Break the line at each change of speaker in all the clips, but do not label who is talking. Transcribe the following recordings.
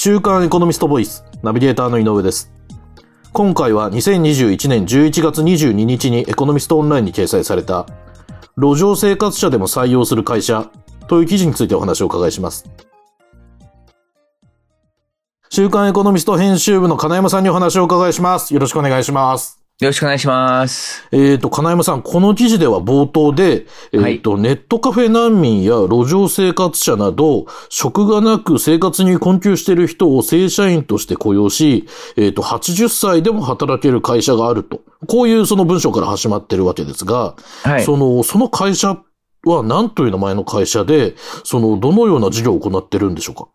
週刊エコノミストボイス、ナビゲーターの井上です。今回は2021年11月22日にエコノミストオンラインに掲載された、路上生活者でも採用する会社という記事についてお話を伺いします。週刊エコノミスト編集部の金山さんにお話を伺いします。よろしくお願いします。
よろしくお願いします。
えっ、と、金山さん、この記事では冒頭で、えっ、と、ネットカフェ難民や路上生活者など、職がなく生活に困窮している人を正社員として雇用し、えっ、と、80歳でも働ける会社があると。こういうその文章から始まってるわけですが、
はい。
その、その会社は何という名前の会社で、その、どのような事業を行ってるんでしょうか？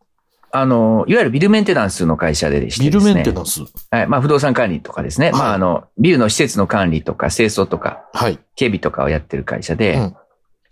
あの、いわゆるビルメンテナンスの会社でして
ビル
ですね。
メンテナンス。
はい。まあ、不動産管理とかですね。
はい
まあ、あの、ビルの施設の管理とか、清掃とか、
はい。
警備とかをやってる会社で、
うん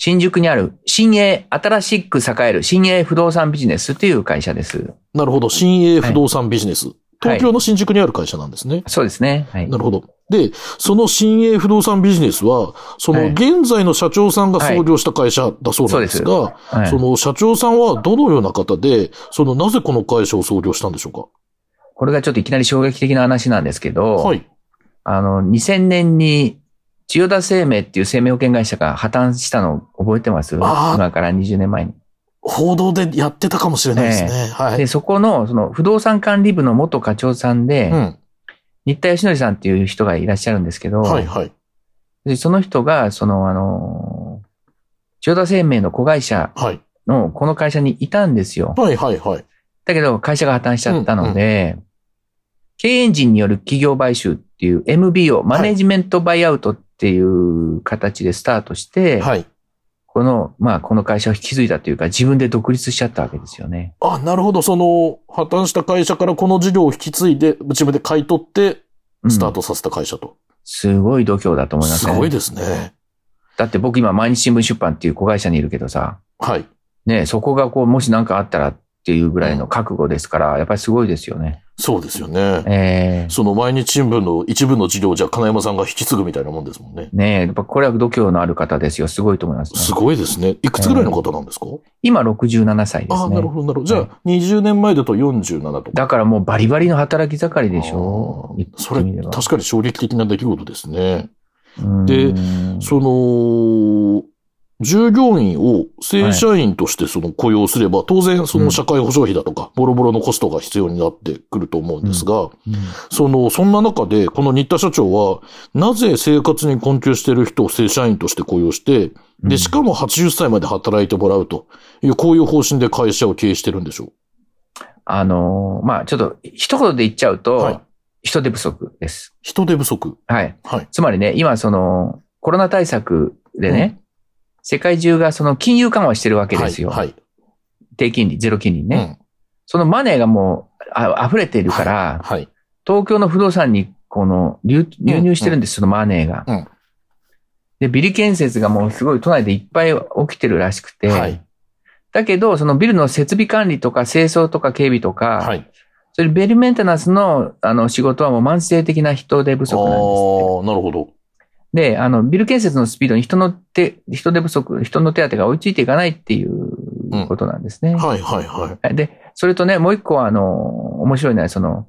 新宿にある新鋭、新しく栄える新鋭不動産ビジネスという会社です。
なるほど。新鋭不動産ビジネス。東京の新宿にある会社なんですね。
そうですね。はい。
なるほど。で、その新鋭不動産ビジネスは、その
はい
現在の社長さんが創業した会社だそうなんですが、
はい
その社長さんはどのような方で、そのなぜこの会社を創業したんでしょう
これがちょっといきなり衝撃的な話なんですけど、
かはい。
あの、2000年に、千代田生命っていう生命保険会社が破綻したの覚えてます？今から20年前に。
報道でやってたかもしれないですね。はい。
で、そこの、その、不動産管理部の元課長さんで、
うん。
新田義則さんっていう人がいらっしゃるんですけど、
はいはい。
でその人が、その、あの、千代田生命の子会社
はい。
の、この会社にいたんですよ。
はいはいはい。
だけど、会社が破綻しちゃったので、経営陣による企業買収っていう MBO、マネジメントバイアウトっていう形でスタートして、
はい。
この、まあ、この会社を引き継いだというか、自分で独立しちゃったわけですよね。
あ、なるほど。その、破綻した会社からこの事業を引き継いで、自分で買い取って、
うん
スタートさせた会社と。
すごい度胸だと思いますね。
すごいですね。
だって僕今毎日新聞出版っていう子会社にいるけどさ、
はい。
ね、そこがこう、もし何かあったらっていうぐらいの覚悟ですから、やっぱりすごいですよね。
そうですよね。
ええ
その毎日新聞の一部の事業をじゃあ金山さんが引き継ぐみたいなもんですもんね。
ねやっぱこれは度胸のある方ですよ。すごいと思います、ね。
すごいですね。いくつぐらいの方なんですか、
今67歳です
ああ、
ね。
なるほど、なるほど。じゃあ、
は
20年前だと47とか。
だからもうバリバリの働き盛りでしょ
あー
言って
それ確かに衝撃的な出来事ですね。
うん
でその、従業員を正社員としてその雇用すれば、当然その社会保障費だとか、ボロボロのコストが必要になってくると思うんですが、
うん
その、そんな中で、この新田社長は、なぜ生活に困窮している人を正社員として雇用して、で、しかも80歳まで働いてもらうという、こういう方針で会社を経営してるんでしょ
あのーまあちょっと一言で言っちゃうと、
はい
人手不足です。
う。人手不足。
はい。
はい。
つまりね、今そのコロナ対策でね、世界中がその金融緩和してるわけですよ。
はい。はい。
低金利、ゼロ金利ね。
うん。
そのマネーがもうあ溢れているから、
はい。
東京の不動産にこの流流入してるんです、そのマネーが。
うん
で、ビル建設がもうすごい都内でいっぱい起きてるらしくて、
はい。だ
だけど、そのビルの設備管理とか清掃とか警備とか、
はい。
それビルメンテナンスのあの仕事はもう慢性的な人手不足なんですって。
ああ、なるほど。
で、あの、ビル建設のスピードに人の手、人手不足、人の手当てが追いついていかないっていうことなんですね。
はい、はい、はい。
で、それとね、もう一個は、あの、面白いのは、その、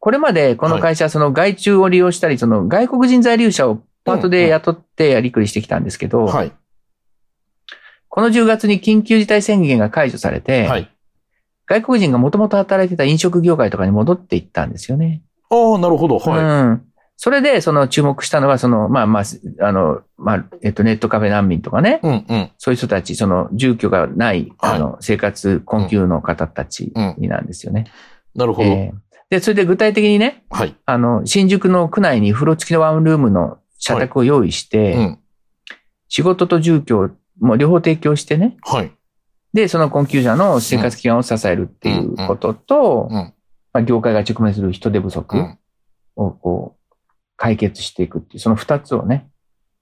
これまでこの会社はその外注を利用したり、その外国人在留者をパートで雇ってやりくりしてきたんですけど、
はい。
この10月に緊急事態宣言が解除されて、
はい。
外国人がもともと働いてた飲食業界とかに戻っていったんですよね。
ああ、なるほど。はい。
うん。それで、その注目したのは、その、まあまあ、あの、まあ、えっと、ネットカフェ難民とかね、
うん、うん。
そういう人たち、その、住居がない、
はい
あの、生活困窮の方たちになんですよね。
なるほど。
えーで、それで具体的にね、
はい。
あの、新宿の区内に風呂付きのワンルームの社宅を用意して、
うん。
仕事と住居をもう両方提供してね、
はい。
で、その困窮者の生活基盤を支えるっていうことと、
うん。
まあ、業界が直面する人手不足
うん。
をこう、解決していくっていう、その二つをね、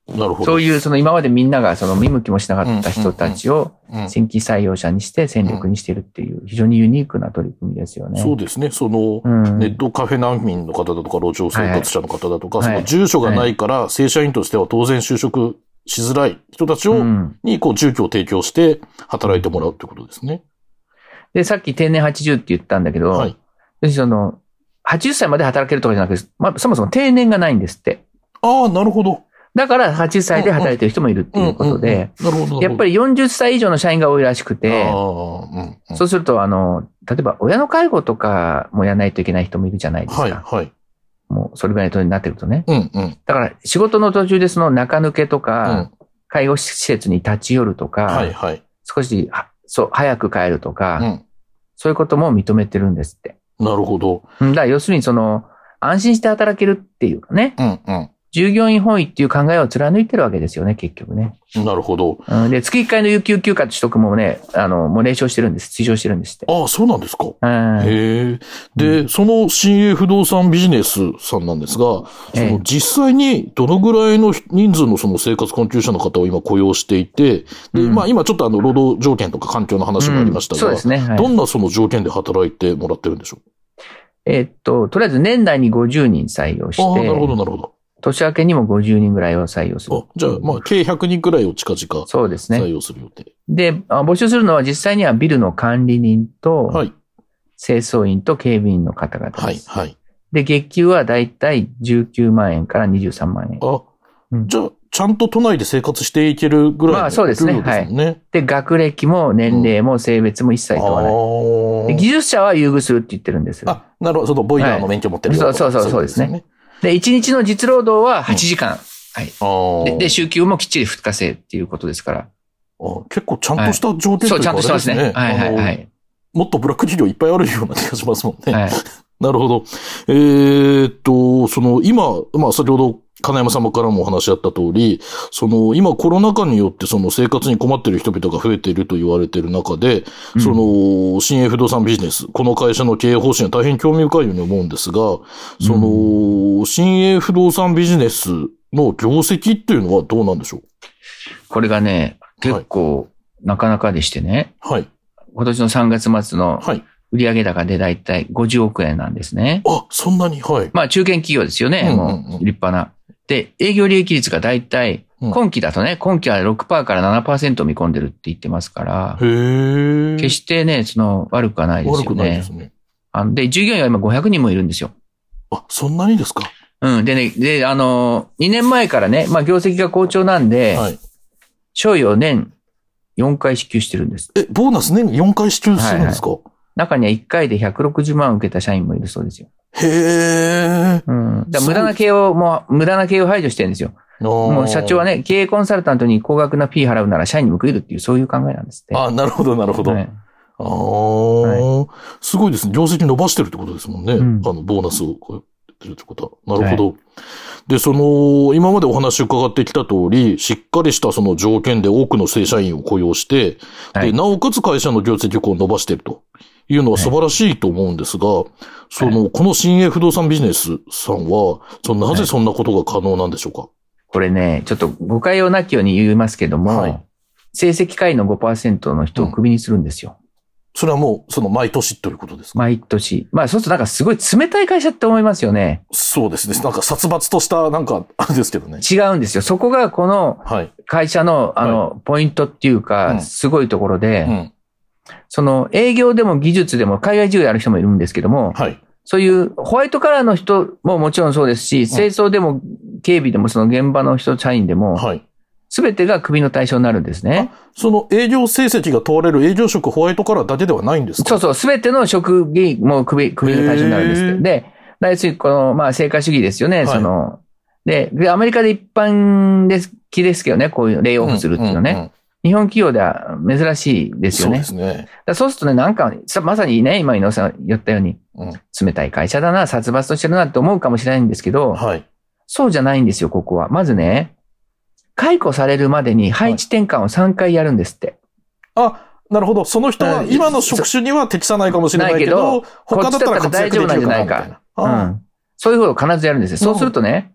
なるほど。
そういう、その今までみんながその見向きもしなかった人たちを
うん
新規採用者にして戦力にしてるっていう、非常にユニークな取り組みですよね。
そうですね。その、
うん。
ネットカフェ難民の方だとか、路上生活者の方だとか、その住所がないから、正社員としては当然就職しづらい人たちを、
うん
に、こう、住居を提供して、働いてもらうってことですね。
で、さっき定年80って言ったんだけど、
はい。
その、80歳まで働けるとかじゃなくて、まあ、そもそも定年がないんですって。
ああ、なるほど。
だから80歳で働いてる人もいるっていうことで、やっぱり40歳以上の社員が多いらしくて、
ああ、うんうん
そうすると、あの、例えば親の介護とかもやらないといけない人もいるじゃないですか。
はい、はい。
もうそれぐらいの年になってくるとね。
うん、うん。
だから仕事の途中でその中抜けと
う
か、
ん。
介護施設に立ち寄るとか、
はい、はい。
少し、はそう、早く帰るとか、
うん。
そういうことも認めてるんですって。
なるほど。
うんだから要するにその、安心して働けるっていうかね、
うん、うん。
従業員本位っていう考えを貫いてるわけですよね、結局ね。
なるほど。
うん、で、月1回の有給休暇取得もね、あの、もう霊障してるんです。推奨してるんですって。
ああ、そうなんですか。
うん
へえ。で、その新鋭不動産ビジネスさんなんですが、そ
ええ
の実際にどのぐらいの人数のその生活困窮者の方を今雇用していて、で、
うん
まあ今ちょっとあの労働条件とか環境の話もありましたが、
うんそうですね。はい
どんなその条件で働いてもらってるんでしょ
えっと、とりあえず年内に50人採用し
うああ、なるほ
て、
ど、なるほど。
年明けにも50人ぐらいを採用する
あ。じゃあ、まあ、計100人くらいを近々
そうですね
採。用する予定。
で、あ募集するのは実際にはビルの管理人と、
はい。
清掃員と警備員の方々です。
はい。はい。
で、月給はだいたい19万円から23万円。
あ、
うん
じゃあ、ちゃんと都内で生活していけるぐらいの
まあそうですね
給料で
学歴も年齢も性別も一切問わない。
あ
で技術者は優遇するって言ってるんです。
あ、なるほど。そのボイラーの免許持ってる
はいそうそうそうそうですね。で、1日の実労働は8時間。はい。
あ
で、で、
あ
週休もきっちり2日制っていうことですから。
あ結構ちゃんとした条件と
そ、
いううか
ちゃんとしてますね。はいはいはい。
もっとブラック企業いっぱいあるような気がしますもんね。
はい。
なるほど。えーっと、その、今、まあ、先ほど、金山様からもお話あった通り、その、今コロナ禍によってその生活に困っている人々が増えていると言われている中で、
うん
その、新鋭不動産ビジネス、この会社の経営方針は大変興味深いように思うんですが、その、新鋭不動産ビジネスの業績っていうのはどうなんでしょう？
これがね、結構、なかなかでしてね、
はい。
今年の3月末の
はい。
売上高でだいたい50億円なんですね。
あ、そんなに？はい。
まあ中堅企業ですよね、
うんうんうん
もう立派な。で、営業利益率がだいたい、
うん
今期だとね、今期は6%から7%見込んでるって言ってますから。決してね、その悪くはないですよ
悪くないで
ね
す。ね。
あので、従業員は今500人もいるんですよ。
あ、そんなにですか？
うん。でね、で、あの、2年前からね、まあ業績が好調なんで、
はい。
賞与を年4回支給してるんです。
え、ボーナス年4回支給するんですか、
中には1回で160万受けた社員もいるそうですよ。
へえ。
うん。無駄な経営を、もう無駄な経営を排除してるんですよ。も
も
う社長はね、経営コンサルタントに高額なフィー払うなら社員に報いるっていう、そういう考えなんですって。
あ、なるほど、なるほど。
はい
ああ、すごいですね。業績伸ばしてるってことですもんね。
うん
あの、ボーナスをこうやってるってことは。なるほど。で、その、今までお話伺ってきた通り、しっかりしたその条件で多くの正社員を雇用して、
はい
で、なおかつ会社の業績をこう伸ばしているというのは素晴らしいと思うんですが、その、この新鋭不動産ビジネスさんは、その、なぜそんなことが可能なんでしょうか、
これね、ちょっと誤解をなきように言いますけども、
はい
成績下位の5%の人をクビにするんですよ。
それはもう、その、毎年ということですか、
毎年。まあ、そうするとなんかすごい冷たい会社って思いますよね。
そうですね。なんか殺伐とした、なんか、あれですけどね。
違うんですよ。そこがこの
はい。
会社の、あの、ポイントっていう
う
か、
ん
すごいところで、
うん。
その営業でも技術でも海外事業やる人もいるんですけども、
はい。
そういうホワイトカラーの人ももちろんそうですし、清掃でも警備でもその現場の人、社員でも、
はい。
すべてがクビの対象になるんですね。
その営業成績が問われる営業職ホワイトカラーだけではないんですか？
そうそう、すべての職業もクビ、クビの対象になるんですで、要するにこの、まあ、成果主義ですよね、
はい
その、で、でアメリカで一般です、気ですけどね、こういうレイオフするっていうのね。
んんん
日本企業では珍しいですよね。
そうですね。
だそうするとね、なんか、さまさにね、今井上さん言ったように、
うん
冷たい会社だな、殺伐としてるなって思うかもしれないんですけど、
はい。
そうじゃないんですよ、ここは。まずね、解雇されるまでに配置転換を3回やるんですって。
あ、なるほど。その人は
うん
今の職種には適さないかもしれないけ
ない
ど、
こ
他だったら活躍できるかなみたいな。
う
あ
ん。そういうことを必ずやるんですよ。そうするとね、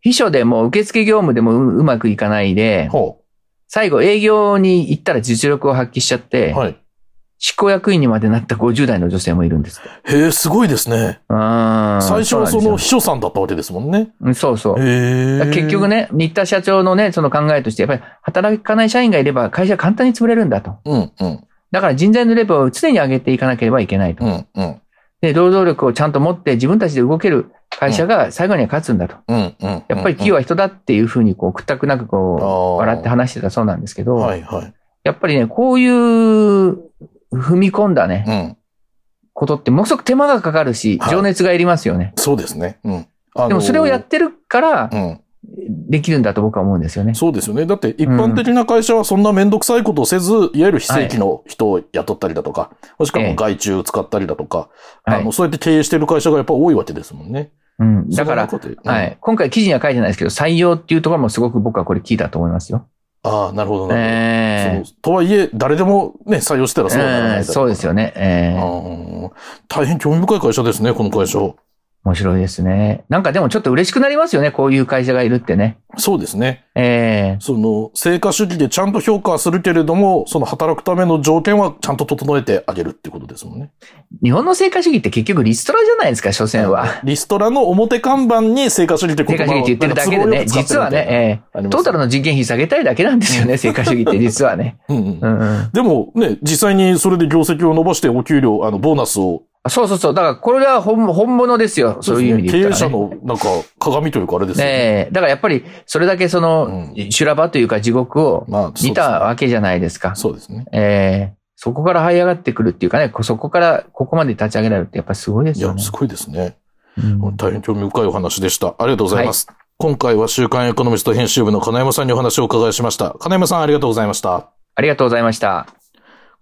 秘書でも受付業務でもううまくいかないで
あ、ほ
最後営業に行ったら実力を発揮しちゃって、
う。はい。
執行役員にまでなった50代の女性もいるんです。
へえ、すごいですね。
うん
最初はその
う
秘書さんだったわけですもんね。
そうそう。結局。ね、新田社長のね、その考えとして、やっぱり働かない社員がいれば会社は簡単に潰れるんだと。
うん、うん。
だから人材のレベルを常に上げていかなければいけないと。
うん。うん。
で、労働力をちゃんと持って自分たちで動ける会社が最後には勝つんだと。
うん。うん。
やっぱり企業は人だっていうふうに、こう、くったくなくこう、笑って話してたそうなんですけど、
はいはい。
やっぱりね、こういう踏み込んだね、
うん。
ことってものすごく手間がかかるし、
はい
情熱がいりますよね。
そうですね。
でもそれをやってるから
う、ん。
できるんだと僕は思うんですよね。
そうですよね。だって一般的な会社はそんなめんどくさいことをせず、いわゆる非正規の人を雇ったりだとか、もしくは外注使ったりだとか、
はい
あの、そうやって経営してる会社がやっぱ多いわけですもんね。
うん。だから、
うん
はい。今回記事には書いてないですけど、採用っていうところもすごく僕はこれ聞いたと思いますよ。
ああ、なるほどなるほど。
ええ
そうとはいえ、誰でもね、採用したらそうはならない
ええそうですよね。え
ー大変興味深い会社ですね、この会社。
面白いですね。なんかでもちょっと嬉しくなりますよね。こういう会社がいるってね。
そうですね。
ええ
その、成果主義でちゃんと評価はするけれども、その働くための条件はちゃんと整えてあげるってことですもんね。
日本の成果主義って結局リストラじゃないですか、所詮は。
リストラの表看板に成果主義って
成
言葉を
果主義って言ってるだけでね、実はね、ええ
あります
トータルの人件費下げたいだけなんですよね、成果主義って実はね。
うんうん
うんうん。
でもね、実際にそれで業績を伸ばしてお給料、あの、ボーナスを、
そうそうそう。だからこれは本本物ですよ。そういう意味で
経
言ったら、ね。
営者のなんか鏡というかあれですよね。
ねえ。だからやっぱり、それだけその、修羅場というか地獄を見たわけじゃないですか。
そうですね。
ええそこから這い上がってくるっていうかね、こそこからここまで立ち上げられるってやっぱりすごいです
いや、
よね。
すごいですね。
うん
大変興味深いお話でした。ありがとうございます。今回は週刊エコノミスト編集部の金山さんにお話をお伺いしました。金山さんありがとうございました。
ありがとうございました。